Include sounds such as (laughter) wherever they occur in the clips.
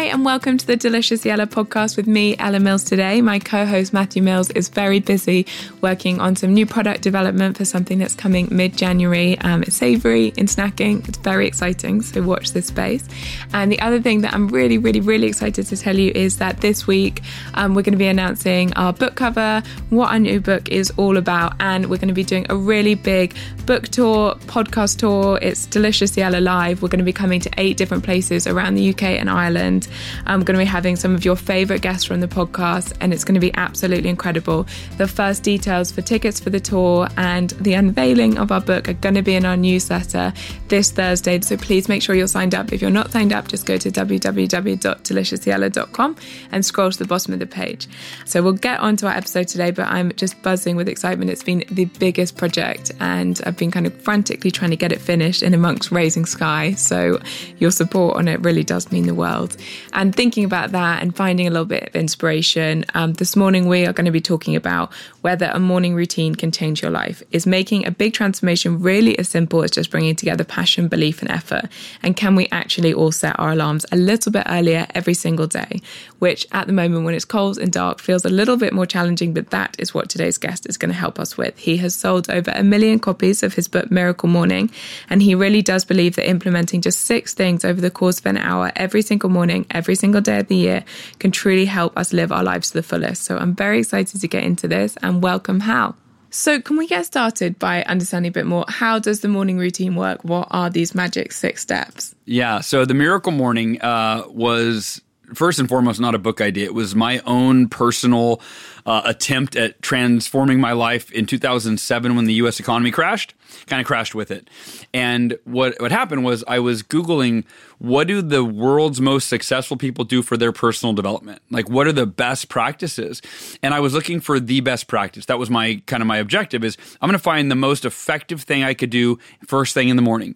Hi, and welcome to the Deliciously Ella podcast with me, Ella Mills. Today, my co host Matthew Mills is very busy working on some new product development for something that's coming mid January. Um, it's savory in snacking, it's very exciting, so watch this space. And the other thing that I'm really, really, really excited to tell you is that this week um, we're going to be announcing our book cover, what our new book is all about, and we're going to be doing a really big book tour, podcast tour. It's Delicious Yella Live. We're going to be coming to eight different places around the UK and Ireland. I'm going to be having some of your favorite guests from the podcast, and it's going to be absolutely incredible. The first details for tickets for the tour and the unveiling of our book are going to be in our newsletter this Thursday. So please make sure you're signed up. If you're not signed up, just go to www.deliciouslyella.com and scroll to the bottom of the page. So we'll get on to our episode today, but I'm just buzzing with excitement. It's been the biggest project, and I've been kind of frantically trying to get it finished in amongst Raising Skye. So your support on it really does mean the world. And thinking about that and finding a little bit of inspiration, um, this morning we are going to be talking about whether a morning routine can change your life. Is making a big transformation really as simple as just bringing together passion, belief, and effort? And can we actually all set our alarms a little bit earlier every single day? Which at the moment, when it's cold and dark, feels a little bit more challenging, but that is what today's guest is going to help us with. He has sold over a million copies of his book, Miracle Morning, and he really does believe that implementing just six things over the course of an hour every single morning morning, every single day of the year, can truly help us live our lives to the fullest. So I'm very excited to get into this and welcome Hal. So, can we get started by understanding a bit more? How does the morning routine work? What are these magic six steps? Yeah, so the Miracle Morning uh, was first and foremost not a book idea. It was my own personal uh, attempt at transforming my life in 2007 when the U.S. economy crashed. Kind of crashed with it. And what what happened was I was googling what do the world's most successful people do for their personal development? Like what are the best practices? And I was looking for the best practice. That was my kind of my objective is I'm going to find the most effective thing I could do first thing in the morning.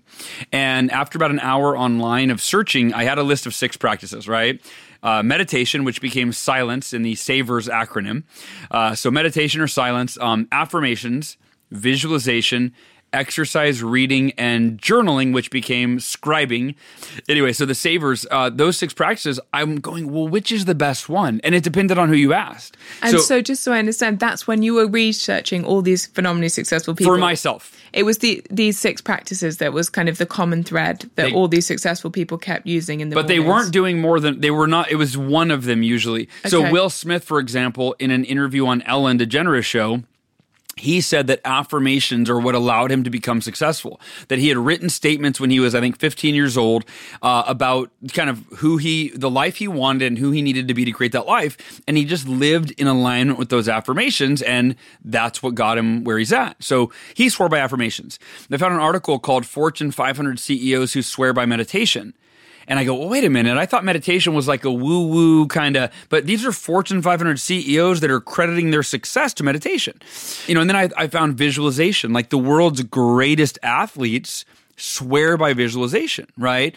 And after about an hour online of searching, I had a list of six practices, right? Uh, meditation, which became silence in the SAVERS acronym. Uh, so, meditation or silence, um, affirmations, visualization, exercise, reading, and journaling, which became scribing. Anyway, so the savers, uh, those six practices, I'm going, well, which is the best one? And it depended on who you asked. And so, so just so I understand, that's when you were researching all these phenomenally successful people. For myself. It was the these six practices that was kind of the common thread that they, all these successful people kept using in the But mornings. they weren't doing more than they were not it was one of them usually. Okay. So Will Smith, for example, in an interview on Ellen DeGeneres show, he said that affirmations are what allowed him to become successful. That he had written statements when he was, I think, 15 years old uh, about kind of who he, the life he wanted and who he needed to be to create that life. And he just lived in alignment with those affirmations. And that's what got him where he's at. So he swore by affirmations. I found an article called Fortune 500 CEOs Who Swear by Meditation. And I go, well, wait a minute. I thought meditation was like a woo woo kind of, but these are Fortune 500 CEOs that are crediting their success to meditation. You know, and then I, I found visualization, like the world's greatest athletes swear by visualization, right?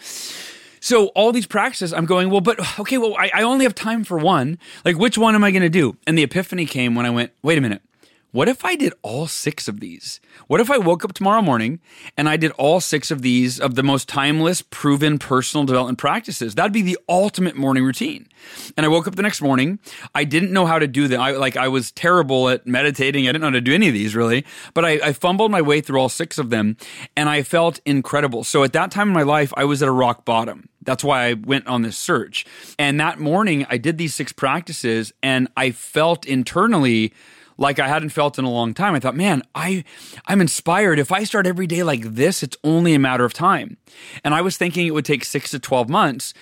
So all these practices, I'm going, well, but okay, well, I, I only have time for one. Like, which one am I going to do? And the epiphany came when I went, wait a minute. What if I did all six of these? What if I woke up tomorrow morning and I did all six of these of the most timeless, proven personal development practices? That'd be the ultimate morning routine. And I woke up the next morning. I didn't know how to do that. I like I was terrible at meditating. I didn't know how to do any of these really, but I, I fumbled my way through all six of them, and I felt incredible. So at that time in my life, I was at a rock bottom. That's why I went on this search. And that morning, I did these six practices, and I felt internally like I hadn't felt in a long time. I thought, man, I I'm inspired. If I start every day like this, it's only a matter of time. And I was thinking it would take 6 to 12 months.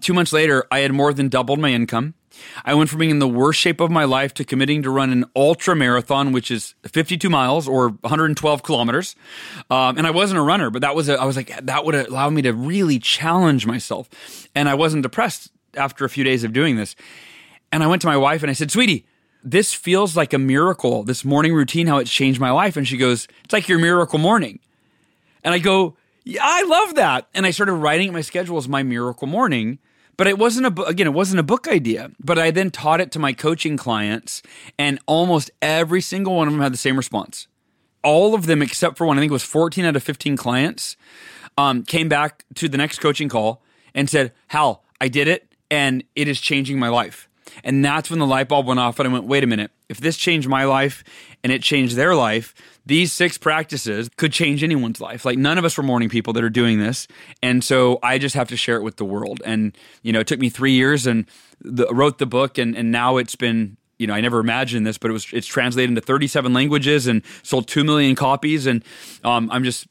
2 months later, I had more than doubled my income. I went from being in the worst shape of my life to committing to run an ultra marathon, which is 52 miles or 112 kilometers. Um, and I wasn't a runner, but that was a, I was like, that would allow me to really challenge myself. And I wasn't depressed after a few days of doing this. And I went to my wife and I said, sweetie, this feels like a miracle, this morning routine, how it's changed my life. And she goes, It's like your miracle morning. And I go, Yeah, I love that. And I started writing my schedule as my miracle morning. But it wasn't a book, again, it wasn't a book idea. But I then taught it to my coaching clients, and almost every single one of them had the same response. All of them, except for one, I think it was 14 out of 15 clients, um, came back to the next coaching call and said, Hal, I did it, and it is changing my life. And that's when the light bulb went off and I went, wait a minute. If this changed my life and it changed their life, these six practices could change anyone's life. Like none of us were morning people that are doing this. And so I just have to share it with the world. And, you know, it took me three years and the, wrote the book and, and now it's been you know, I never imagined this, but it was it's translated into 37 languages and sold two million copies, and um, I'm just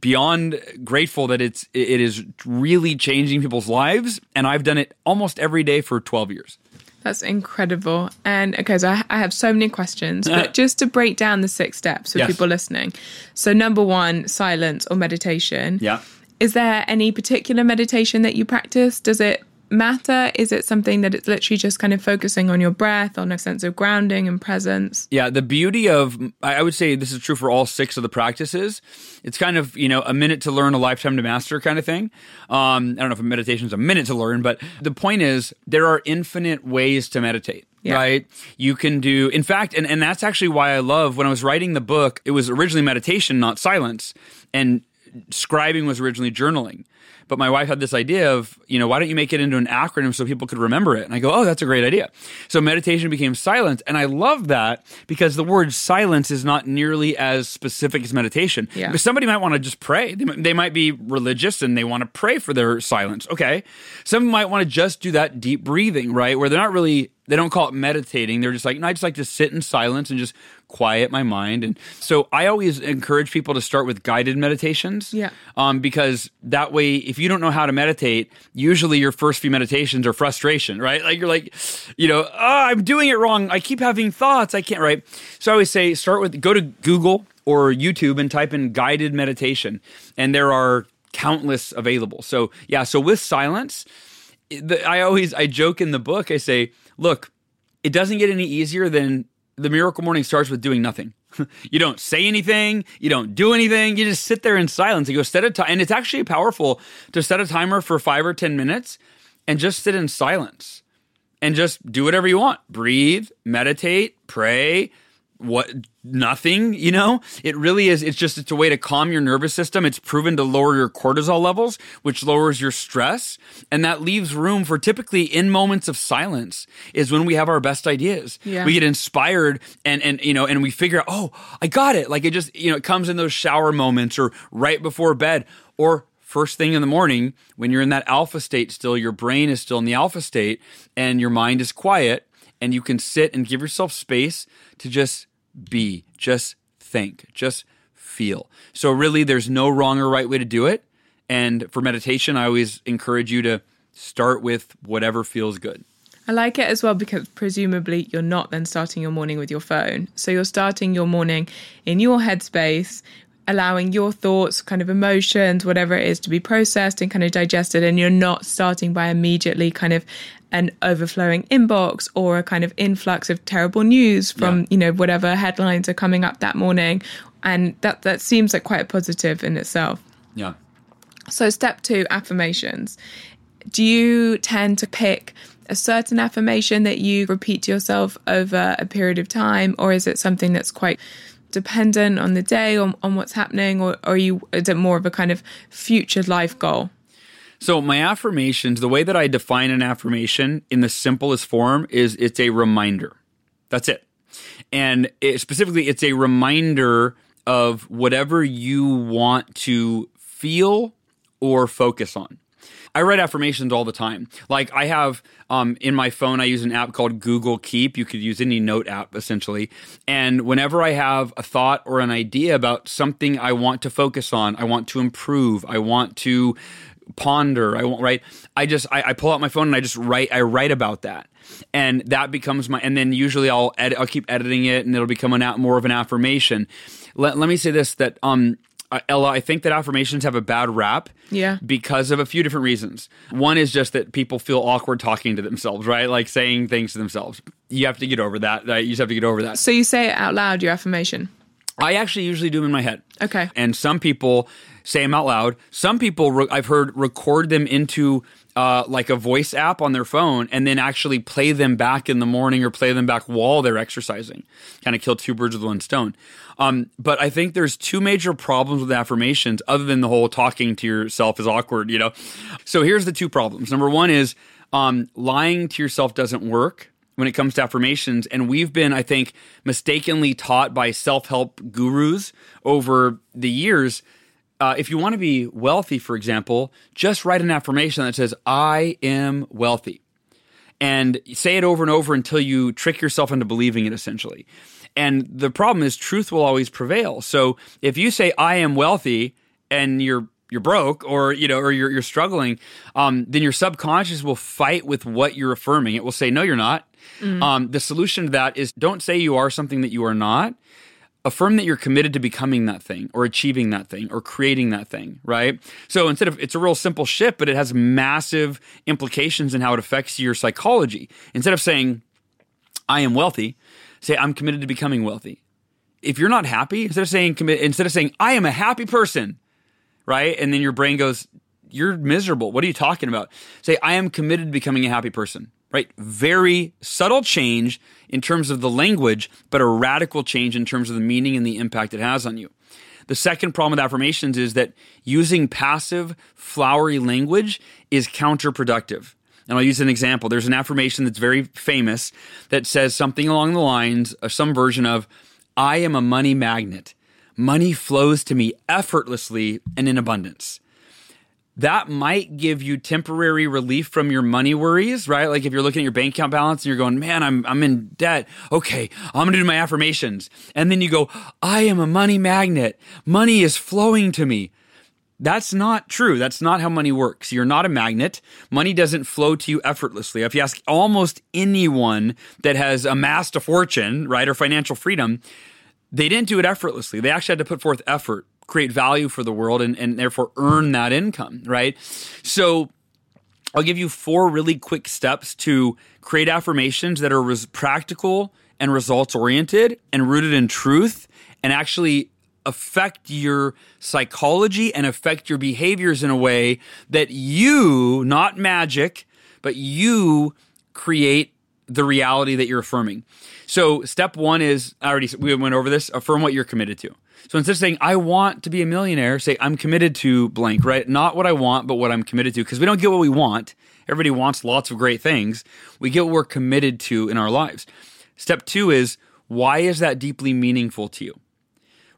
beyond grateful that it's it is really changing people's lives, and I've done it almost every day for 12 years. That's incredible. And okay, so I, have so many questions, but just to break down the six steps for yes. people listening. So, number one, silence or meditation. Yeah. Is there any particular meditation that you practice? Does it matter? Is it something that it's literally just kind of focusing on your breath, on a sense of grounding and presence? Yeah, the beauty of, I would say this is true for all six of the practices. It's kind of, you know, a minute to learn, a lifetime to master kind of thing. Um, I don't know if meditation is a minute to learn, but the point is there are infinite ways to meditate. Yeah. right? You can do, in fact, and, and that's actually why I love when I was writing the book, it was originally meditation, not silence. And scribing was originally journaling. But my wife had this idea of, you know, why don't you make it into an acronym so people could remember it? And I go, oh, that's a great idea. So meditation became silence. And I love that because the word silence is not nearly as specific as meditation. Yeah. Because somebody might want to just pray. They might, they might be religious and they want to pray for their silence. Okay. Some might want to just do that deep breathing, right? Where they're not really they don't call it meditating. They're just like, no, I just like to sit in silence and just quiet my mind. And so I always encourage people to start with guided meditations. Yeah. Um, because that way, if you don't know how to meditate, usually your first few meditations are frustration, right? Like you're like, you know, oh, I'm doing it wrong. I keep having thoughts. I can't, right? So I always say, start with, go to Google or YouTube and type in guided meditation. And there are countless available. So yeah, so with silence, the, I always, I joke in the book, I say, look, it doesn't get any easier than the miracle morning starts with doing nothing. (laughs) you don't say anything, you don't do anything, you just sit there in silence and go set a time. And it's actually powerful to set a timer for five or 10 minutes and just sit in silence and just do whatever you want. Breathe, meditate, pray, what nothing you know? It really is it's just it's a way to calm your nervous system. It's proven to lower your cortisol levels which lowers your stress and that leaves room for typically in moments of silence is when we have our best ideas. Yeah. we get inspired and and you know and we figure out oh i got it. Like it just you know it comes in those shower moments or right before bed or first thing in the morning when you're in that alpha state still your brain is still in the alpha state and your mind is quiet and you can sit and give yourself space to just be, just think, just feel. So, really, there's no wrong or right way to do it. And for meditation, I always encourage you to start with whatever feels good. I like it as well because presumably you're not then starting your morning with your phone. So you're starting your morning in your headspace, allowing your thoughts, kind of emotions, whatever it is to be processed and kind of digested. And you're not starting by immediately kind of an overflowing inbox or a kind of influx of terrible news from yeah. you know whatever headlines are coming up that morning and that that seems like quite positive in itself yeah so step 2 affirmations do you tend to pick a certain affirmation that you repeat to yourself over a period of time, or is it something that's quite dependent on the day, on, on what's happening, or, or are you is it more of a kind of future life goal? So my affirmations, the way that I define an affirmation in the simplest form is it's a reminder. That's it. And it, specifically, it's a reminder of whatever you want to feel or focus on. I write affirmations all the time. Like I have um, in my phone, I use an app called Google Keep. You could use any note app essentially. And whenever I have a thought or an idea about something I want to focus on, I want to improve, I want to ponder, I want right. I just I, I pull out my phone and I just write. I write about that and that becomes my and then usually I'll edit I'll keep editing it and it'll become an more of an affirmation. Let, let me say this that um uh, Ella, I think that affirmations have a bad rap. Yeah. Because of a few different reasons. One is just that people feel awkward talking to themselves, right? Like saying things to themselves. You have to get over that. Right? You just have to get over that. So you say it out loud, your affirmation? I actually usually do them in my head. Okay. And some people say them out loud. Some people re- I've heard record them into uh, like a voice app on their phone and then actually play them back in the morning or play them back while they're exercising. Kind of kill two birds with one stone. Um, but I think there's two major problems with affirmations, other than the whole talking to yourself is awkward, you know? So here's the two problems. Number one is um, lying to yourself doesn't work when it comes to affirmations. And we've been, I think, mistakenly taught by self help gurus over the years. Uh, if you want to be wealthy, for example, just write an affirmation that says, I am wealthy. And say it over and over until you trick yourself into believing it, essentially. And the problem is truth will always prevail. So if you say I am wealthy and you're you're broke or you know or you're, you're struggling um, then your subconscious will fight with what you're affirming it will say no you're not mm-hmm. um, the solution to that is don't say you are something that you are not affirm that you're committed to becoming that thing or achieving that thing or creating that thing right so instead of it's a real simple shift but it has massive implications in how it affects your psychology instead of saying i am wealthy say I'm committed to becoming wealthy. If you're not happy, instead of saying commit, instead of saying I am a happy person, right? And then your brain goes, "You're miserable. What are you talking about?" Say I am committed to becoming a happy person. Right? Very subtle change in terms of the language, but a radical change in terms of the meaning and the impact it has on you. The second problem with affirmations is that using passive, flowery language is counterproductive. And I'll use an example. There's an affirmation that's very famous that says something along the lines of some version of, I am a money magnet. Money flows to me effortlessly and in abundance. That might give you temporary relief from your money worries, right? Like if you're looking at your bank account balance and you're going, man, I'm, I'm in debt. Okay, I'm gonna do my affirmations. And then you go, I am a money magnet. Money is flowing to me. That's not true. That's not how money works. You're not a magnet. Money doesn't flow to you effortlessly. If you ask almost anyone that has amassed a fortune, right, or financial freedom, they didn't do it effortlessly. They actually had to put forth effort, create value for the world, and, and therefore earn that income, right? So I'll give you four really quick steps to create affirmations that are res- practical and results oriented and rooted in truth and actually affect your psychology and affect your behaviors in a way that you, not magic, but you create the reality that you're affirming. So, step one is I already we went over this affirm what you're committed to. So, instead of saying, I want to be a millionaire, say, I'm committed to blank, right? Not what I want, but what I'm committed to. Because we don't get what we want. Everybody wants lots of great things. We get what we're committed to in our lives. Step two is, why is that deeply meaningful to you?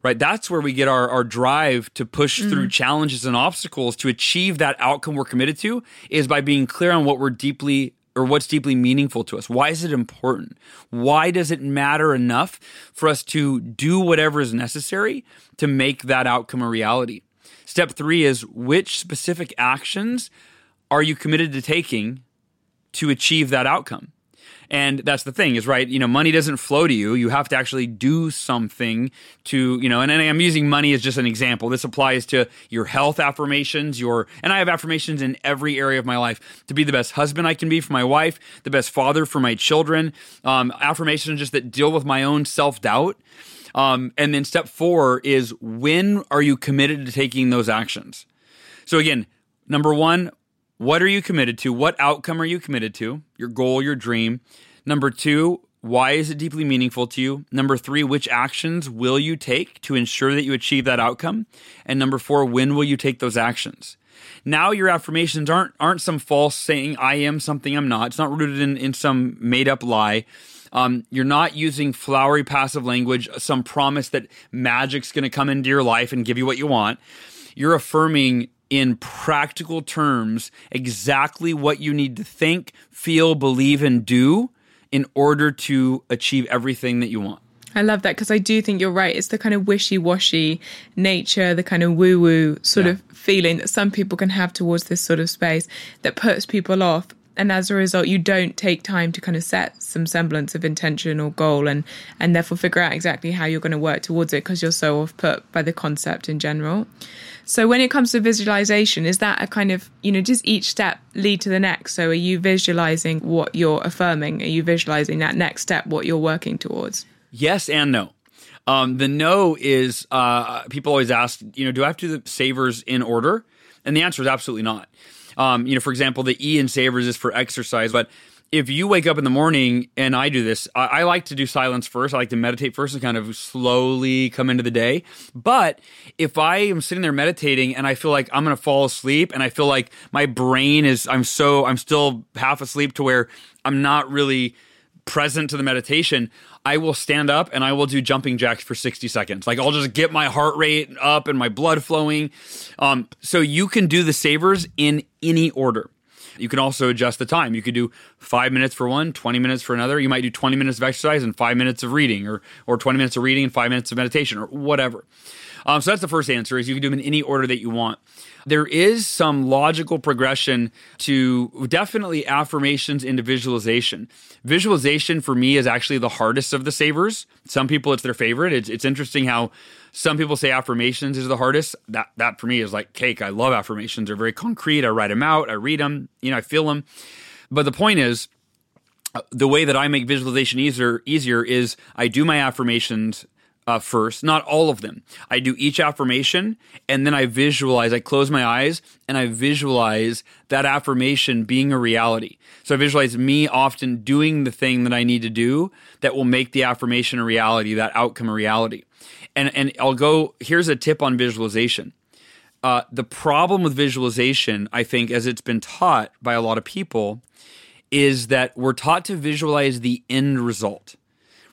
right? That's where we get our, our drive to push mm-hmm. through challenges and obstacles to achieve that outcome we're committed to is by being clear on what we're deeply or what's deeply meaningful to us. Why is it important? Why does it matter enough for us to do whatever is necessary to make that outcome a reality? Step three is which specific actions are you committed to taking to achieve that outcome? And that's the thing is right. You know, money doesn't flow to you. You have to actually do something to, you know, and, and I'm using money as just an example. This applies to your health affirmations, your, and I have affirmations in every area of my life to be the best husband I can be for my wife, the best father for my children, um, affirmations just that deal with my own self doubt. Um, and then step four is when are you committed to taking those actions? So again, number one, what are you committed to? What outcome are you committed to? Your goal, your dream. Number two, why is it deeply meaningful to you? Number three, which actions will you take to ensure that you achieve that outcome? And number four, when will you take those actions? Now your affirmations aren't aren't some false saying I am something I'm not. It's not rooted in, in some made up lie. Um, you're not using flowery passive language, some promise that magic's going to come into your life and give you what you want. You're affirming in practical terms exactly what you need to think, feel, believe, and do in order to achieve everything that you want. I love that because I do think you're right. It's the kind of wishy washy nature, the kind of woo woo sort yeah. of feeling that some people can have towards this sort of space that puts people off. And as a result, you don't take time to kind of set some semblance of intention or goal and, and therefore figure out exactly how you're going to work towards it because you're so off put by the concept in general. So when it comes to visualization, is that a kind of, you know, does each step lead to the next? So are you visualizing what you're affirming? Are you visualizing that next step, what you're working towards? Yes and no. Um, the no is uh, people always ask, you know, do I have to do the savers in order? And the answer is absolutely not. Um, you know, for example, the E in savers is for exercise, but if you wake up in the morning and I do this, I, I, like to do silence first. I like to meditate first and kind of slowly come into the day. But if I am sitting there meditating and I feel like I'm going to fall asleep and I feel like my brain is, I'm so, I'm still half asleep to where I'm not really present to the meditation, I will stand up and I will do jumping jacks for 60 seconds. Like I'll just get my heart rate up and my blood flowing. Um, so you can do the savers in any order. You can also adjust the time. You could do five minutes for one, 20 minutes for another. You might do 20 minutes of exercise and five minutes of reading, or, or 20 minutes of reading and five minutes of meditation, or whatever. Um, so that's the first answer is you can do them in any order that you want. There is some logical progression to definitely affirmations into visualization. Visualization for me is actually the hardest of the savers. Some people it's their favorite. It's, it's interesting how some people say affirmations is the hardest. That that for me is like cake. I love affirmations. They're very concrete. I write them out. I read them. You know, I feel them. But the point is, uh, the way that I make visualization easier easier is I do my affirmations uh, first, not all of them. I do each affirmation and then I visualize, I close my eyes and I visualize that affirmation being a reality. So I visualize me often doing the thing that I need to do that will make the affirmation a reality, that outcome a reality and and I'll go. Here's a tip on visualization. Uh, the problem with visualization, I think, as it's been taught by a lot of people, is that we're taught to visualize the end result.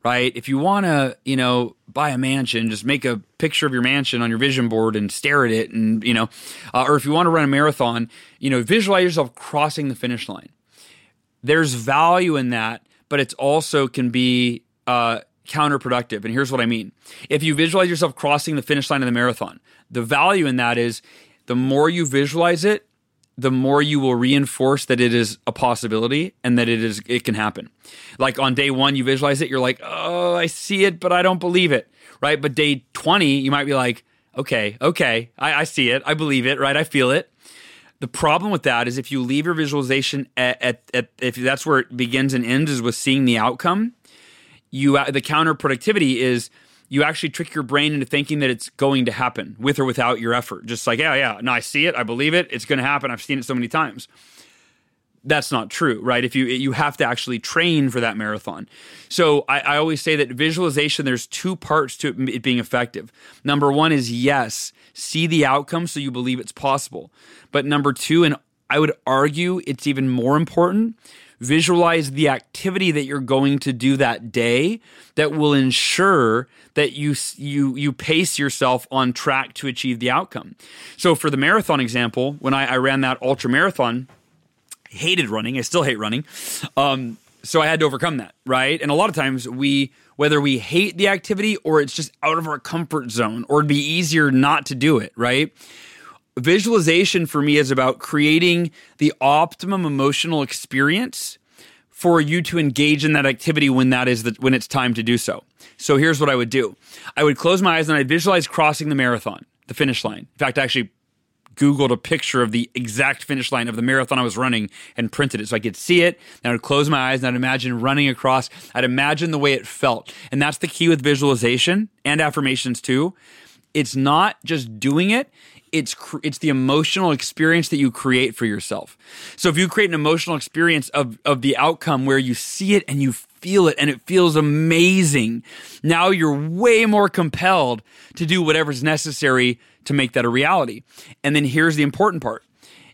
Right? If you want to, you know, buy a mansion, just make a picture of your mansion on your vision board and stare at it, and you know, uh, or if you want to run a marathon, you know, visualize yourself crossing the finish line. There's value in that, but it's also can be uh, counterproductive. And here's what I mean. If you visualize yourself crossing the finish line of the marathon, the value in that is the more you visualize it, the more you will reinforce that it is a possibility and that it is it can happen. Like on day 1 you visualize it, you're like, "Oh, I see it, but I don't believe it." Right? But day 20, you might be like, "Okay, okay, I, I see it. I believe it, right? I feel it." The problem with that is if you leave your visualization at, at, at if that's where it begins and ends is with seeing the outcome, you the counterproductivity is you actually trick your brain into thinking that it's going to happen with or without your effort. Just like, yeah, yeah, no, I see it, I believe it, it's going to happen. I've seen it so many times. That's not true, right? If you you have to actually train for that marathon. So I, I always say that visualization. There's two parts to it being effective. Number one is yes, see the outcome so you believe it's possible. But number two, and I would argue it's even more important visualize the activity that you're going to do that day that will ensure that you you you pace yourself on track to achieve the outcome. So for the marathon example, when I, I ran that ultra marathon, hated running. I still hate running. Um, so I had to overcome that, right? And a lot of times we whether we hate the activity or it's just out of our comfort zone or it'd be easier not to do it, right? Visualization for me is about creating the optimum emotional experience for you to engage in that activity when that is the, when it's time to do so. So here's what I would do. I would close my eyes and I'd visualize crossing the marathon, the finish line. In fact, I actually Googled a picture of the exact finish line of the marathon I was running and printed it so I could see it. And I would close my eyes and I'd imagine running across. I'd imagine the way it felt. And that's the key with visualization and affirmations too. It's not just doing it, it's cr- it's the emotional experience that you create for yourself. So if you create an emotional experience of of the outcome where you see it and you feel it and it feels amazing, now you're way more compelled to do whatever's necessary to make that a reality. And then here's the important part.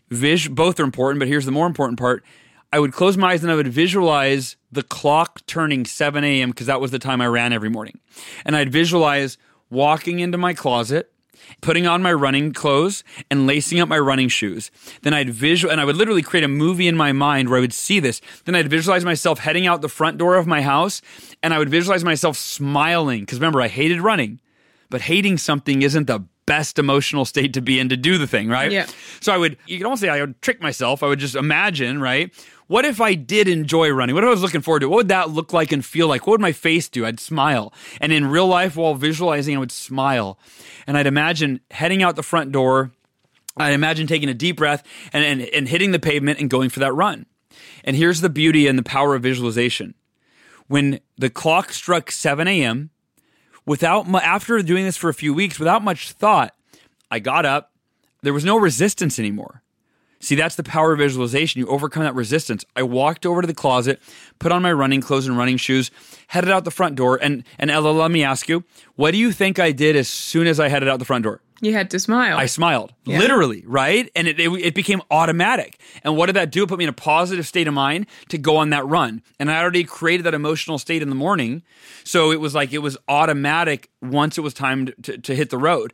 Vis- both are important, but here's the more important part. I would close my eyes and I would visualize the clock turning 7 a.m. because that was the time I ran every morning. And I'd visualize walking into my closet, putting on my running clothes and lacing up my running shoes. Then I'd visual, and I would literally create a movie in my mind where I would see this. Then I'd visualize myself heading out the front door of my house and I would visualize myself smiling. Cause remember, I hated running, but hating something isn't the best emotional state to be in to do the thing, right? Yeah. So I would, you can almost say I would trick myself. I would just imagine, right? What if I did enjoy running? What if I was looking forward to? it? What would that look like and feel like? What would my face do? I'd smile. And in real life, while visualizing, I would smile. And I'd imagine heading out the front door. I'd imagine taking a deep breath and, and, and hitting the pavement and going for that run. And here's the beauty and the power of visualization. When the clock struck 7 a.m., without after doing this for a few weeks, without much thought, I got up. There was no resistance anymore. See, that's the power of visualization. You overcome that resistance. I walked over to the closet, put on my running clothes and running shoes, headed out the front door. And, and Ella, let me ask you, what do you think I did as soon as I headed out the front door? You had to smile. I smiled, Yeah. literally, right? And it, it, it became automatic. And what did that do? It put me in a positive state of mind to go on that run. And I already created that emotional state in the morning. So it was like it was automatic once it was time to, to hit the road.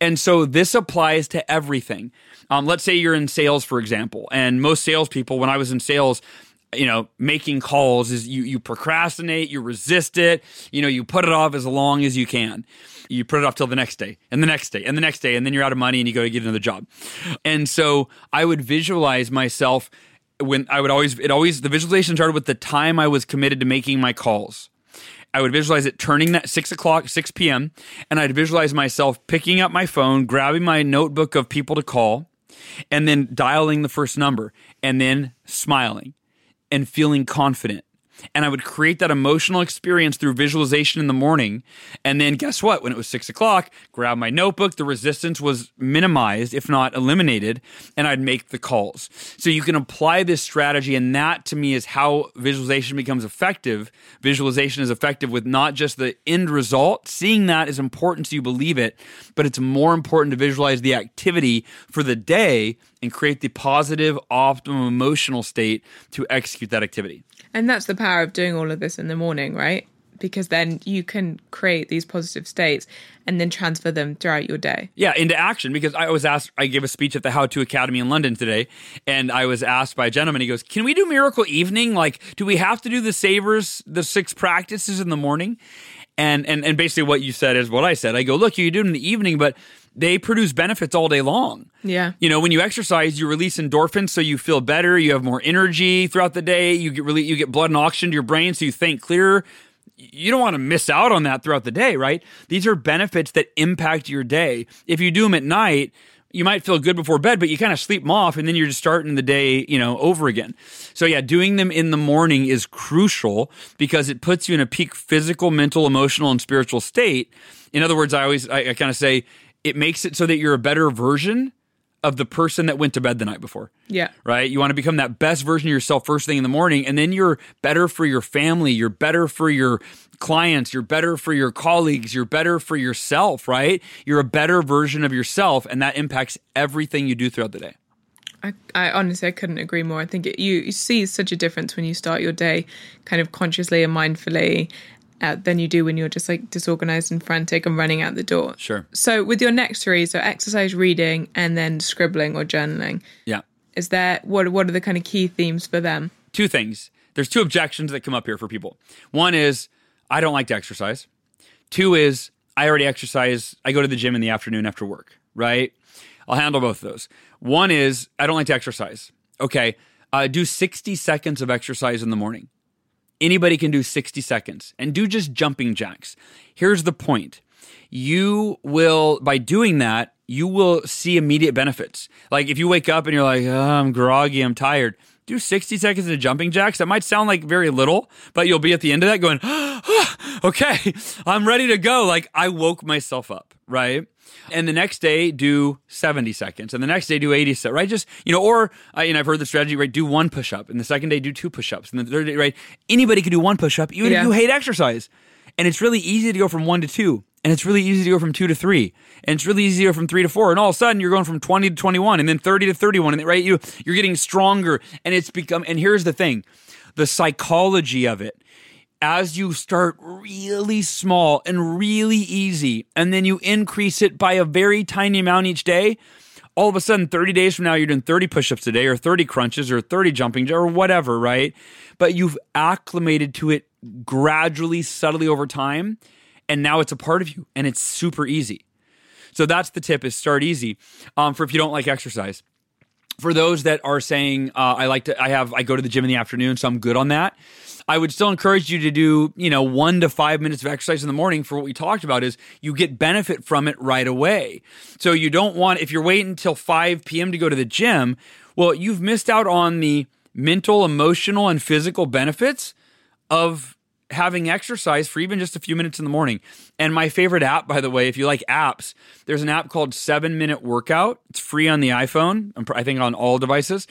And so this applies to everything. Um, let's say you're in sales, for example, and most salespeople, when I was in sales, you know, making calls is you you procrastinate, you resist it, you know, you put it off as long as you can. You put it off till the next day, and the next day, and the next day, and then you're out of money and you go to get another job. And so I would visualize myself when I would always it always the visualization started with the time I was committed to making my calls. I would visualize it turning that six o'clock, six p.m., and I'd visualize myself picking up my phone, grabbing my notebook of people to call, and then dialing the first number, and then smiling and feeling confident. And I would create that emotional experience through visualization in the morning. And then guess what? When it was six o'clock, grab my notebook. The resistance was minimized, if not eliminated, and I'd make the calls. So you can apply this strategy. And that to me is how visualization becomes effective. Visualization is effective with not just the end result. Seeing that is important so you believe it, but it's more important to visualize the activity for the day and create the positive, optimum emotional state to execute that activity. And that's the power of doing all of this in the morning, right? Because then you can create these positive states and then transfer them throughout your day. Yeah, into action because I was asked, I gave a speech at the How To Academy in London today, and I was asked by a gentleman, he goes, Can we do Miracle Evening? Like, do we have to do the savers, the six practices in the morning? And, and, and basically what you said is what I said. I go, Look, you do it in the evening, but they produce benefits all day long. Yeah. You know, when you exercise, you release endorphins, so you feel better. You have more energy throughout the day. You get really, you get blood and oxygen to your brain, so you think clearer. You don't want to miss out on that throughout the day, right? These are benefits that impact your day. If you do them at night, you might feel good before bed, but you kind of sleep them off, and then you're just starting the day, you know, over again. So yeah, doing them in the morning is crucial because it puts you in a peak physical, mental, emotional, and spiritual state. In other words, I always, I, I kind of say, it makes it so that you're a better version of the person that went to bed the night before. Yeah. Right? You want to become that best version of yourself first thing in the morning, and then you're better for your family, you're better for your clients, you're better for your colleagues, you're better for yourself, right? You're a better version of yourself, and that impacts everything you do throughout the day. I, I honestly I couldn't agree more. I think it, you, you see such a difference when you start your day kind of consciously and mindfully uh, than you do when you're just like disorganized and frantic and running out the door. Sure. So with your next three, so exercise, reading, and then scribbling or journaling, Yeah. is there what what are the kind of key themes for them? two things. There's two objections that come up here for people. One is I don't like to exercise. Two is I already exercise. I go to the gym in the afternoon after work, right? I'll handle both of those. One is I don't like to exercise. Okay, uh, do 60 seconds of exercise in the morning. Anybody can do 60 seconds and do just jumping jacks. Here's the point you will by doing that you will see immediate benefits. Like if you wake up and you're like, oh, I'm groggy, I'm tired. Do 60 seconds of jumping jacks. That might sound like very little, but you'll be at the end of that going, (gasps) okay, I'm ready to go. Like I woke myself up, right? And the next day, do 70 seconds. And the next day, do 80 seconds, right? Just, you know, or, uh, you know, I've heard the strategy, right? Do one push up. And the second day, do two push ups. And the third day, right? Anybody can do one push up, even Yeah. if you hate exercise. And it's really easy to go from one to two. And it's really easy to go from two to three. And it's really easy to go from three to four. And all of a sudden you're going from 20 to 21 and then 30 to 31. And right? You, you're getting stronger. And it's become, and here's the thing the psychology of it. As you start really small and really easy, and then you increase it by a very tiny amount each day, all of a sudden 30 days from now you're doing 30 push-ups a day or 30 crunches or 30 jumping or whatever right but you've acclimated to it gradually subtly over time and now it's a part of you and it's super easy. So that's the tip is start easy um, for if you don't like exercise. For those that are saying uh, i like to i have i go to the gym in the afternoon so i'm good on that i would still encourage you to do you know one to five minutes of exercise in the morning for what we talked about is you get benefit from it right away. So you don't want if you're waiting until 5 p.m to go to the gym well you've missed out on the mental emotional and physical benefits of having exercise for even just a few minutes in the morning. And my favorite app, by the way, if you like apps, there's an app called Seven Minute Workout. It's free on the iPhone, I think on all devices.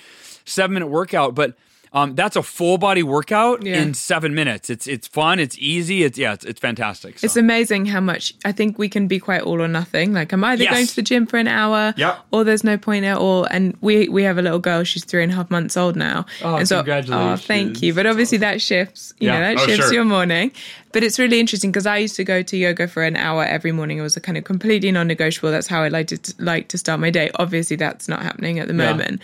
Seven Minute Workout, but um, that's a full body workout Yeah. in seven minutes. It's it's fun. It's easy. It's yeah. It's, it's fantastic. So. It's amazing how much I think we can be quite all or nothing. Like I'm either Yes. going to the gym for an hour, Yep. or there's no point at all. And we we have a little girl; she's three and a half months old now. Oh, and so, congratulations. Oh, thank you. But obviously that shifts. You Yeah. know, that Oh, shifts sure. your morning. But it's really interesting because I used to go to yoga for an hour every morning. It was a kind of completely non-negotiable. That's how I like to like to start my day. Obviously, that's not happening at the Yeah. moment.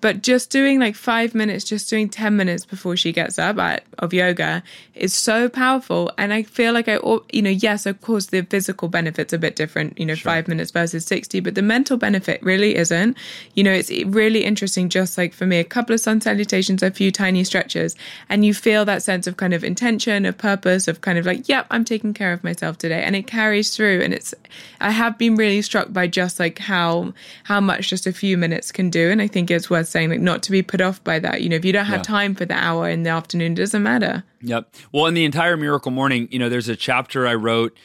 But just doing like five minutes, just doing 10 minutes before she gets up at, of yoga is so powerful. And I feel like I, you know, yes, of course, the physical benefit's a bit different, you know, five minutes versus 60, but the mental benefit really isn't. You know, it's really interesting, just like for me, a couple of sun salutations, a few tiny stretches, and you feel that sense of kind of intention, of purpose, of kind of like, yep, I'm taking care of myself today. And it carries through. And it's, I have been really struck by just like how, how much just a few minutes can do. And I think it's worth saying like not to be put off by that. You know, if you don't have Yeah. time for the hour in the afternoon, it doesn't matter. Yep. Well, in the entire Miracle Morning, you know, there's a chapter I wrote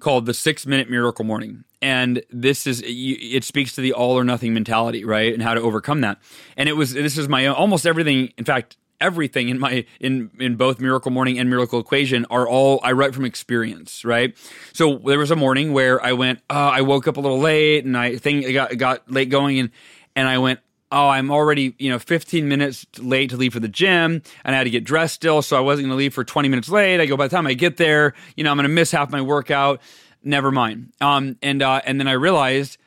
called the Six Minute Miracle Morning, and this is it speaks to the all or nothing mentality, right, and how to overcome that. And it was this is my own, almost everything. In fact, everything in my in in both Miracle Morning and Miracle Equation are all I write from experience, right? So there was a morning where I went, oh, I woke up a little late, and I think I got got late going, and and I went oh, I'm already, you know, 15 minutes late to leave for the gym and I had to get dressed still. So I wasn't going to leave for 20 minutes late. I go, by the time I get there, you know, I'm going to miss half my workout. Never mind. Um, and, uh, and then I realized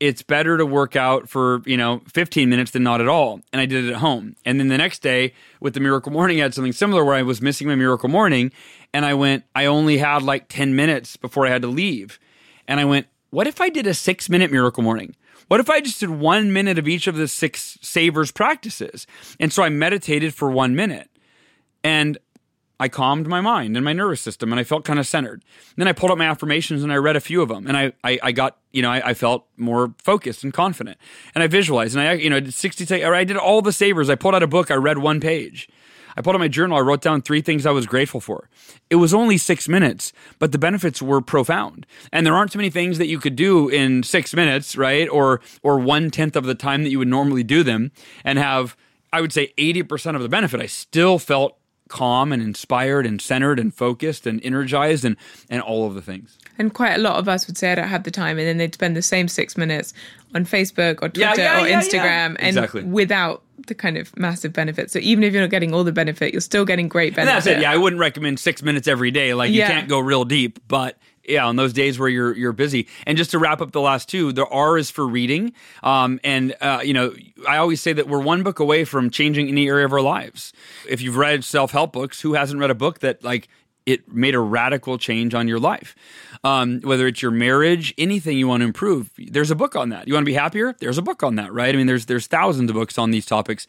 it's better to work out for, you know, 15 minutes than not at all. And I did it at home. And then the next day with the miracle morning, I had something similar where I was missing my miracle morning and I went, I only had like 10 minutes before I had to leave. And I went, what if I did a six minute miracle morning? What if I just did one minute of each of the six savers practices? And so I meditated for one minute and I calmed my mind and my nervous system and I felt kind of centered. then I pulled up my affirmations and I read a few of them and I, I, I got, you know, I, I felt more focused and confident and I visualized and I, you know, I did 60, ta- or I did all the savers. I pulled out a book. I read one page. I pulled out my journal. I wrote down three things I was grateful for. It was only six minutes, but the benefits were profound. And there aren't too many things that you could do in six minutes, right? Or or one tenth of the time that you would normally do them, and have I would say eighty percent of the benefit. I still felt calm and inspired and centered and focused and energized and and all of the things. And quite a lot of us would say, I don't have the time. And then they'd spend the same six minutes on Facebook or Yeah, Twitter yeah, or yeah, Instagram yeah. and Exactly. without the kind of massive benefit. So even if you're not getting all the benefit, you're still getting great And benefit. that's it. Yeah, I wouldn't recommend six minutes every day. Like you Yeah. can't go real deep, but yeah, on those days where you're you're busy. And just to wrap up the last two, the R is for reading. Um, and uh, you know, I always say that we're one book away from changing any area of our lives. If you've read self help books, who hasn't read a book that like it made a radical change on your life. Um, whether it's your marriage, anything you want to improve, there's a book on that. You want to be happier? There's a book on that, right? I mean, there's there's thousands of books on these topics.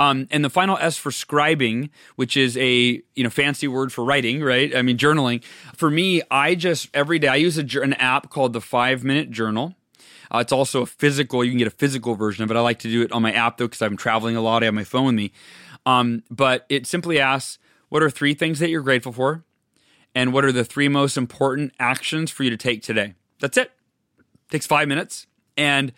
Um, and the final S for scribing, which is a you know fancy word for writing, right? I mean, journaling. For me, I just every day I use a, an app called the Five Minute Journal. Uh, it's also a physical. You can get a physical version of it. I like to do it on my app though because I'm traveling a lot. I have my phone with me. Um, but it simply asks, "What are three things that you're grateful for?" And what are the three most important actions for you to take today. That's it. it takes five minutes, and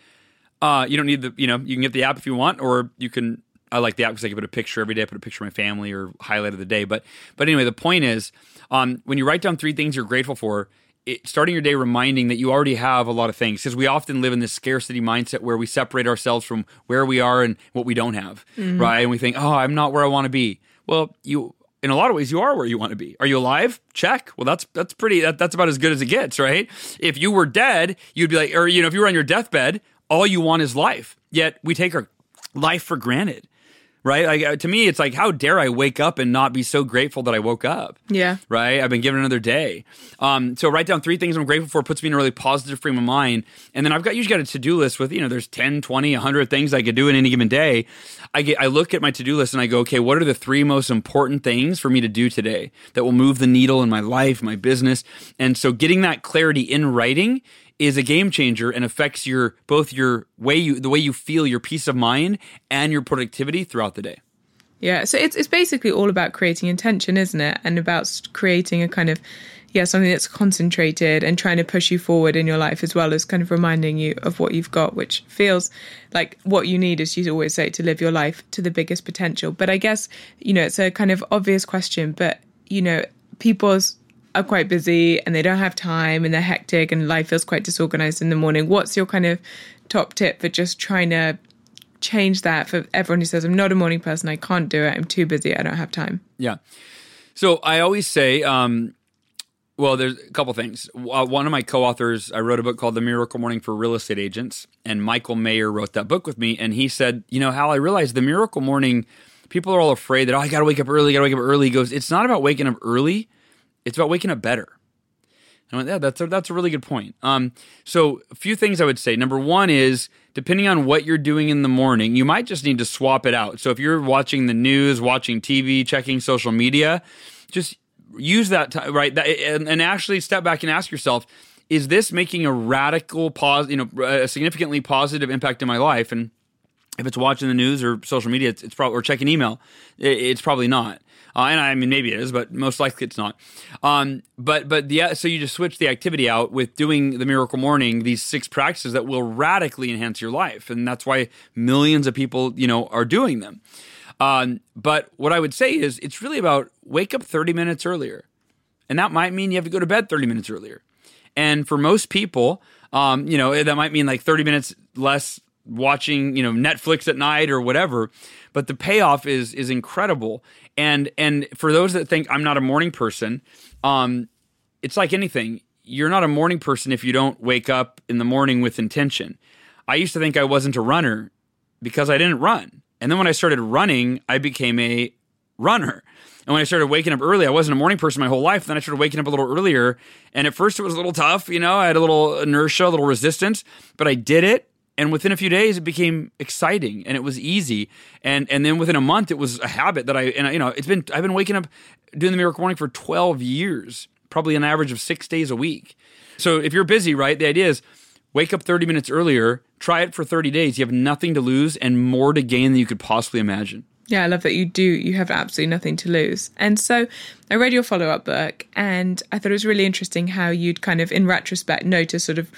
uh, you don't need the you know you can get the app if you want, or you can. I like the app because I can put a picture every day. I put a picture of my family or highlight of the day. But but anyway, the point is, um, when you write down three things you're grateful for, it, starting your day reminding that you already have a lot of things because we often live in this scarcity mindset where we separate ourselves from where we are and what we don't have, mm-hmm. right? And we think, oh, I'm not where I want to be. Well, you in a lot of ways you are where you want to be. Are you alive? Check. Well, that's that's pretty that, that's about as good as it gets, right? If you were dead, you'd be like or you know, if you were on your deathbed, all you want is life. Yet we take our life for granted right? Like uh, to me, it's like, how dare I wake up and not be so grateful that I woke up? Yeah. Right. I've been given another day. Um, so write down three things I'm grateful for, puts me in a really positive frame of mind. And then I've got usually got a to do list with, you know, there's 10, 20, 100 things I could do in any given day. I get, I look at my to do list and I go, okay, what are the three most important things for me to do today that will move the needle in my life, my business? And so getting that clarity in writing is a game changer and affects your both your way you the way you feel your peace of mind and your productivity throughout the day. Yeah, so it's it's basically all about creating intention, isn't it? And about creating a kind of yeah, something that's concentrated and trying to push you forward in your life as well as kind of reminding you of what you've got, which feels like what you need, as you always say, to live your life to the biggest potential. But I guess, you know, it's a kind of obvious question, but, you know, people's are quite busy and they don't have time and they're hectic and life feels quite disorganized in the morning. What's your kind of top tip for just trying to change that for everyone who says, I'm not a morning person, I can't do it, I'm too busy, I don't have time? Yeah. So I always say, um, well, there's a couple things. Uh, one of my co-authors, I wrote a book called The Miracle Morning for Real Estate Agents, and Michael Maher wrote that book with me. And he said, you know, Hal, I realized the Miracle Morning, people are all afraid that oh, I got to wake up early, got to wake up early. He goes, it's not about waking up early it's about waking up better. I went, yeah, that's a, that's a really good point. Um, so a few things I would say. Number one is depending on what you're doing in the morning, you might just need to swap it out. So if you're watching the news, watching TV, checking social media, just use that time, right? That, and, and actually step back and ask yourself, is this making a radical pause, you know, a significantly positive impact in my life? And if it's watching the news or social media, it's, it's probably or checking email, it, it's probably not. Uh, and I mean, maybe it is, but most likely it's not. Um, but but the so you just switch the activity out with doing the miracle morning. These six practices that will radically enhance your life, and that's why millions of people you know are doing them. Um, but what I would say is, it's really about wake up thirty minutes earlier, and that might mean you have to go to bed thirty minutes earlier. And for most people, um, you know, that might mean like thirty minutes less watching you know Netflix at night or whatever but the payoff is is incredible. And and for those that think I'm not a morning person um it's like anything. You're not a morning person if you don't wake up in the morning with intention. I used to think I wasn't a runner because I didn't run. And then when I started running I became a runner. And when I started waking up early, I wasn't a morning person my whole life. Then I started waking up a little earlier. And at first it was a little tough, you know, I had a little inertia, a little resistance, but I did it and within a few days it became exciting and it was easy and and then within a month it was a habit that i and you know it's been i've been waking up doing the miracle morning for 12 years probably an average of six days a week so if you're busy right the idea is wake up 30 minutes earlier try it for 30 days you have nothing to lose and more to gain than you could possibly imagine yeah, I love that you do. You have absolutely nothing to lose. And so I read your follow up book and I thought it was really interesting how you'd kind of, in retrospect, notice sort of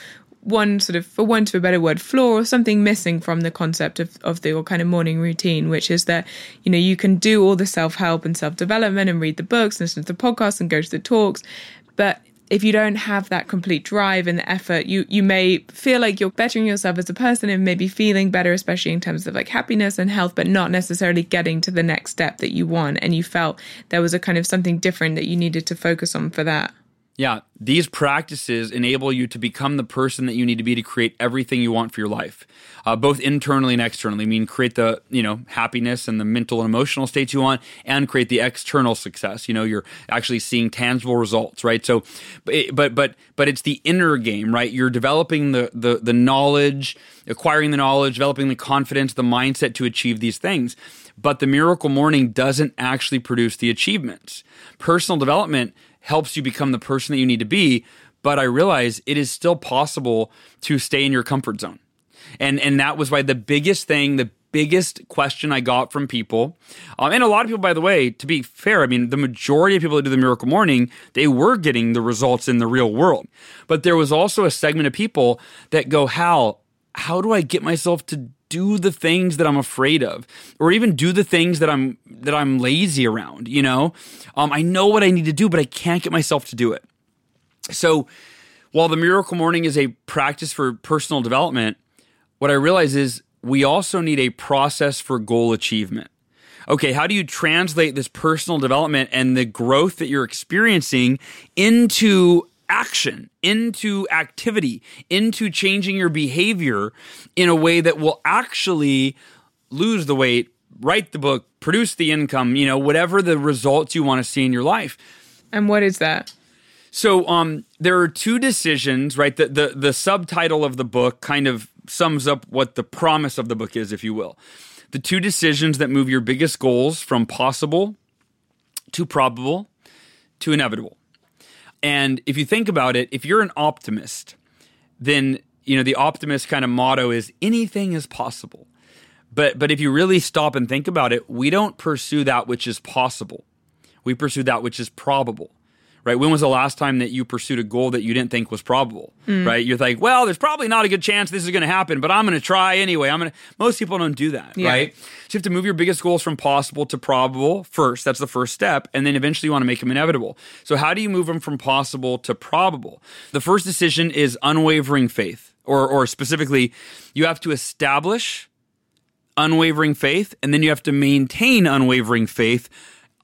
one sort of, for want of a better word, flaw or something missing from the concept of, of the kind of morning routine, which is that, you know, you can do all the self help and self development and read the books, and listen to the podcasts and go to the talks. But if you don't have that complete drive and the effort, you you may feel like you're bettering yourself as a person and maybe feeling better, especially in terms of like happiness and health, but not necessarily getting to the next step that you want. And you felt there was a kind of something different that you needed to focus on for that. Yeah, these practices enable you to become the person that you need to be to create everything you want for your life, uh, both internally and externally. I mean, create the you know happiness and the mental and emotional states you want, and create the external success. You know, you're actually seeing tangible results, right? So, but but but it's the inner game, right? You're developing the the the knowledge, acquiring the knowledge, developing the confidence, the mindset to achieve these things. But the miracle morning doesn't actually produce the achievements. Personal development helps you become the person that you need to be. But I realize it is still possible to stay in your comfort zone. And, and that was why the biggest thing, the biggest question I got from people, um, and a lot of people, by the way, to be fair, I mean, the majority of people that do the Miracle Morning, they were getting the results in the real world. But there was also a segment of people that go, Hal, how do I get myself to do the things that I'm afraid of, or even do the things that I'm that I'm lazy around. You know, um, I know what I need to do, but I can't get myself to do it. So, while the Miracle Morning is a practice for personal development, what I realize is we also need a process for goal achievement. Okay, how do you translate this personal development and the growth that you're experiencing into action, into activity, into changing your behavior in a way that will actually lose the weight, write the book, produce the income, you know, whatever the results you want to see in your life. And what is that? So um, there are two decisions, right? The, the the subtitle of the book kind of sums up what the promise of the book is, if you will. The two decisions that move your biggest goals from possible to probable to inevitable. And if you think about it, if you're an optimist, then you know the optimist kind of motto is anything is possible. But but if you really stop and think about it, we don't pursue that which is possible. We pursue that which is probable right? When was the last time that you pursued a goal that you didn't think was probable, mm. right? You're like, well, there's probably not a good chance this is going to happen, but I'm going to try anyway. I'm going to. Most people don't do that, yeah. right? So you have to move your biggest goals from possible to probable first. That's the first step, and then eventually you want to make them inevitable. So how do you move them from possible to probable? The first decision is unwavering faith, or or specifically, you have to establish unwavering faith, and then you have to maintain unwavering faith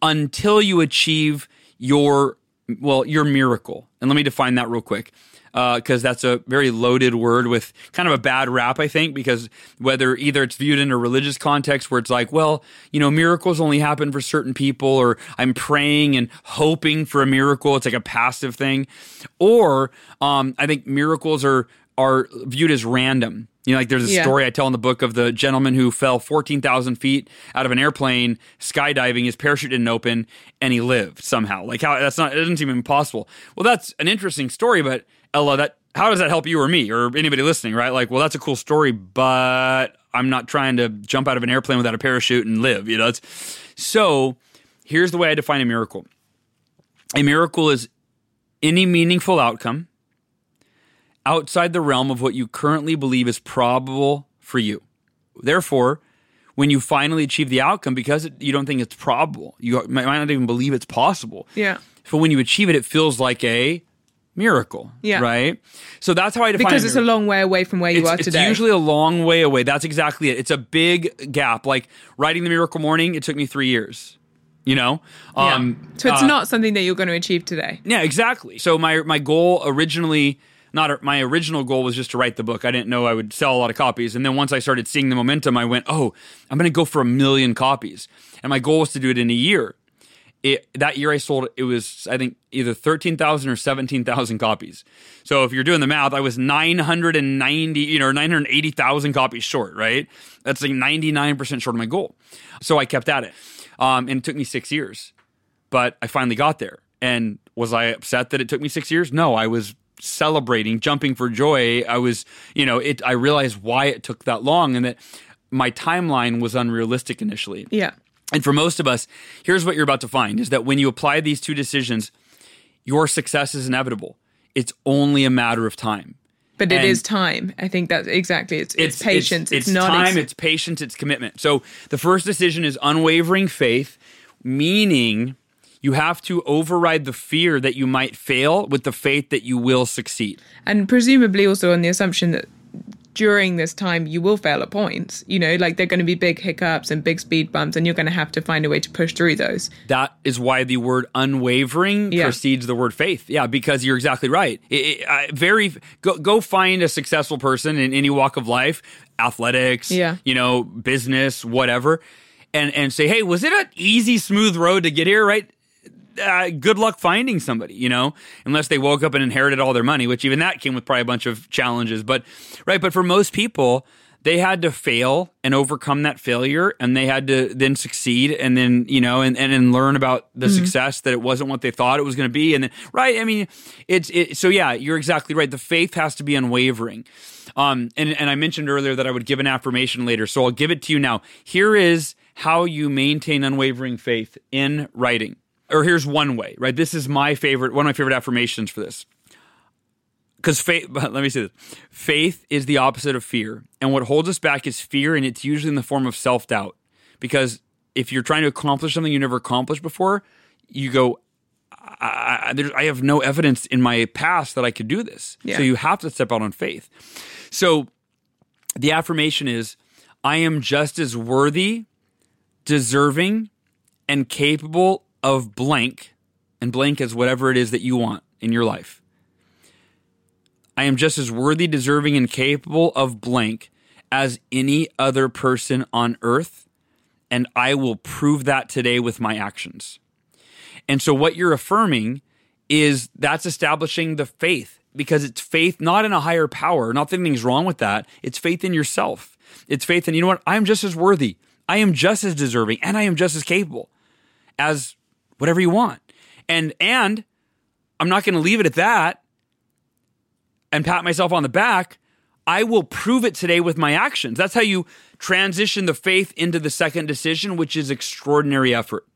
until you achieve your well, your miracle. And let me define that real quick because uh, that's a very loaded word with kind of a bad rap, I think, because whether either it's viewed in a religious context where it's like, well, you know, miracles only happen for certain people, or I'm praying and hoping for a miracle, it's like a passive thing, or um, I think miracles are are viewed as random. You know, like there's a yeah. story I tell in the book of the gentleman who fell 14,000 feet out of an airplane skydiving. His parachute didn't open and he lived somehow. Like how that's not, it doesn't seem impossible. Well, that's an interesting story, but Ella, that, how does that help you or me or anybody listening, right? Like, well, that's a cool story, but I'm not trying to jump out of an airplane without a parachute and live, you know? It's, so here's the way I define a miracle. A miracle is any meaningful outcome outside the realm of what you currently believe is probable for you. Therefore, when you finally achieve the outcome, because you don't think it's probable, you might not even believe it's possible. Yeah. But when you achieve it, it feels like a miracle. Yeah. Right. So that's how I define because it's a long way away from where you it's, are today. It's usually a long way away. That's exactly it. It's a big gap. Like writing the Miracle Morning, it took me three years. You know, um, yeah. so it's uh, not something that you're going to achieve today. Yeah, exactly. So my my goal originally not my original goal was just to write the book. I didn't know I would sell a lot of copies. And then once I started seeing the momentum, I went, oh, I'm going to go for a million copies. And my goal was to do it in a year. It, that year I sold it was I think either 13,000 or 17,000 copies. So if you're doing the math, I was 990, you know, 980,000 copies short, right? That's like 99% short of my goal. So I kept at it. Um, and it took me 6 years. But I finally got there. And was I upset that it took me 6 years? No, I was celebrating, jumping for joy. I was, you know, it. I realized why it took that long, and that my timeline was unrealistic initially. Yeah. And for most of us, here's what you're about to find: is that when you apply these two decisions, your success is inevitable. It's only a matter of time. But it and is time. I think that's exactly. It's, it's, it's patience. It's, it's, not time. Ex- it's patience. It's commitment. So the first decision is unwavering faith, meaning you have to override the fear that you might fail with the faith that you will succeed. And presumably also on the assumption that during this time you will fail at points. You know, like they're going to be big hiccups and big speed bumps, and you're going to have to find a way to push through those. That is why the word unwavering Yeah. precedes the word faith. Yeah, because you're exactly right. It, it, I- very go, go find a successful person in any walk of life, athletics, Yeah. you know, business, whatever, and and say, hey, was it an easy, smooth road to get here? Right. Uh, good luck finding somebody, you know, unless they woke up and inherited all their money, which even that came with probably a bunch of challenges. But right, but for most people, they had to fail and overcome that failure, and they had to then succeed, and then you know, and and, and learn about the success that it wasn't what they thought it was going to be, and then right. I mean, it's it, so yeah, you're exactly right. The faith has to be unwavering. Um, and and I mentioned earlier that I would give an affirmation later, so I'll give it to you now. Here is how you maintain unwavering faith in writing or here's one way, right? This is my favorite, one of my favorite affirmations for this. Because faith, (laughs) but let me say this faith is the opposite of fear. And what holds us back is fear, and it's usually in the form of self doubt. Because if you're trying to accomplish something you never accomplished before, you go, I, I, there's, I have no evidence in my past that I could do this. Yeah. So you have to step out on faith. So the affirmation is I am just as worthy, deserving, and capable of blank, and blank is whatever it is that you want in your life. I am just as worthy, deserving, and capable of blank as any other person on earth, and I will prove that today with my actions. And so, what you're affirming is that's establishing the faith because it's faith not in a higher power, not that anything's wrong with that. It's faith in yourself. It's faith in, you know what? I am just as worthy, I am just as deserving, and I am just as capable as whatever you want. And, and I'm not going to leave it at that and pat myself on the back. I will prove it today with my actions. That's how you transition the faith into the second decision, which is extraordinary effort.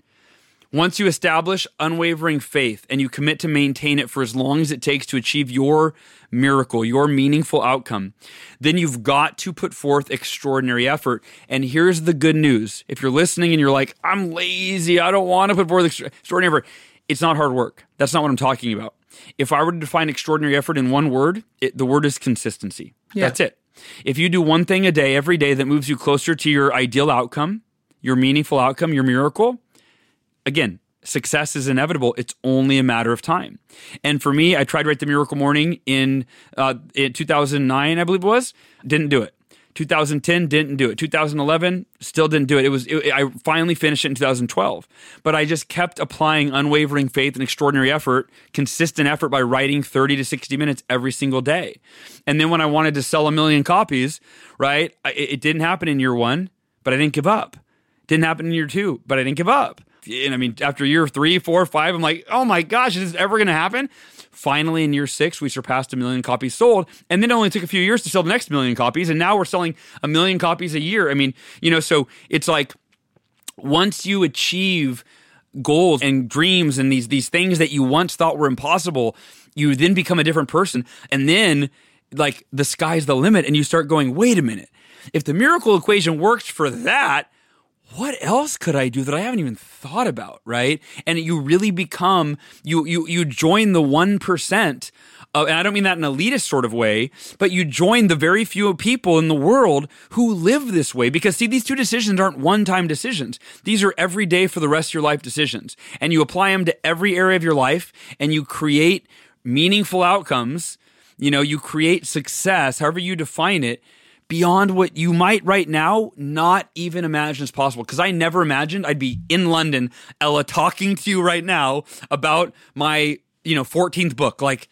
Once you establish unwavering faith and you commit to maintain it for as long as it takes to achieve your miracle, your meaningful outcome, then you've got to put forth extraordinary effort. And here's the good news. If you're listening and you're like, I'm lazy, I don't want to put forth extraordinary effort, it's not hard work. That's not what I'm talking about. If I were to define extraordinary effort in one word, it, the word is consistency. Yeah. That's it. If you do one thing a day, every day that moves you closer to your ideal outcome, your meaningful outcome, your miracle, again, success is inevitable. It's only a matter of time. And for me, I tried to write the Miracle Morning in, uh, in 2009, I believe it was. Didn't do it. 2010 didn't do it. 2011 still didn't do it. It was it, I finally finished it in 2012. But I just kept applying unwavering faith and extraordinary effort, consistent effort by writing 30 to 60 minutes every single day. And then when I wanted to sell a million copies, right? It it didn't happen in year 1, but I didn't give up. Didn't happen in year 2, but I didn't give up. And I mean, after year three, four, five, I'm like, oh my gosh, is this ever going to happen? Finally, in year six, we surpassed a million copies sold. And then it only took a few years to sell the next million copies. And now we're selling a million copies a year. I mean, you know, so it's like once you achieve goals and dreams and these these things that you once thought were impossible, you then become a different person. And then like the sky's the limit and you start going, wait a minute. If the miracle equation works for that, what else could I do that I haven't even thought about, right? And you really become you you you join the one percent. Of, and I don't mean that in an elitist sort of way, but you join the very few people in the world who live this way. Because see, these two decisions aren't one-time decisions; these are every day for the rest of your life decisions, and you apply them to every area of your life, and you create meaningful outcomes. You know, you create success, however you define it beyond what you might right now not even imagine is possible. Because I never imagined I'd be in London, Ella, talking to you right now about my, you know, 14th book. Like,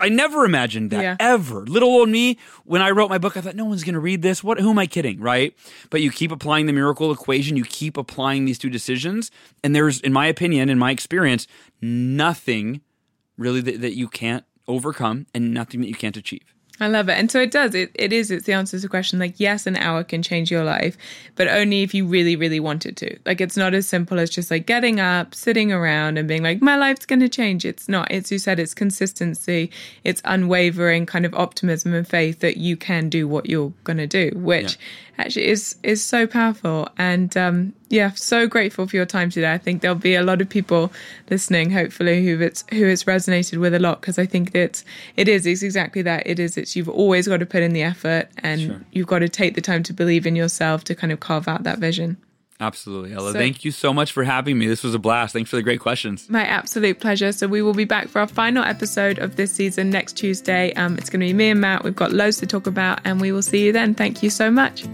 I never imagined that Yeah. ever. Little old me, when I wrote my book, I thought no one's going to read this. What? Who am I kidding? Right? But you keep applying the miracle equation. You keep applying these two decisions, and there's, in my opinion, in my experience, nothing really that, that you can't overcome, and nothing that you can't achieve. I love it. And so it does. It, it is. It's the answer to the question. Like, yes, an hour can change your life, but only if you really, really want it to. Like, it's not as simple as just like getting up, sitting around, and being like, my life's going to change. It's not. It's, you said, it's consistency, it's unwavering kind of optimism and faith that you can do what you're going to do, which actually is is so powerful. And um, yeah, so grateful for your time today. I think there'll be a lot of people listening, hopefully, who it's who it's resonated with a lot because I think that it is it's exactly that. It is it's you've always got to put in the effort and sure. you've got to take the time to believe in yourself to kind of carve out that vision. Absolutely. Ella, so, thank you so much for having me. This was a blast. Thanks for the great questions. My absolute pleasure. So, we will be back for our final episode of this season next Tuesday. Um, it's going to be me and Matt. We've got loads to talk about, and we will see you then. Thank you so much.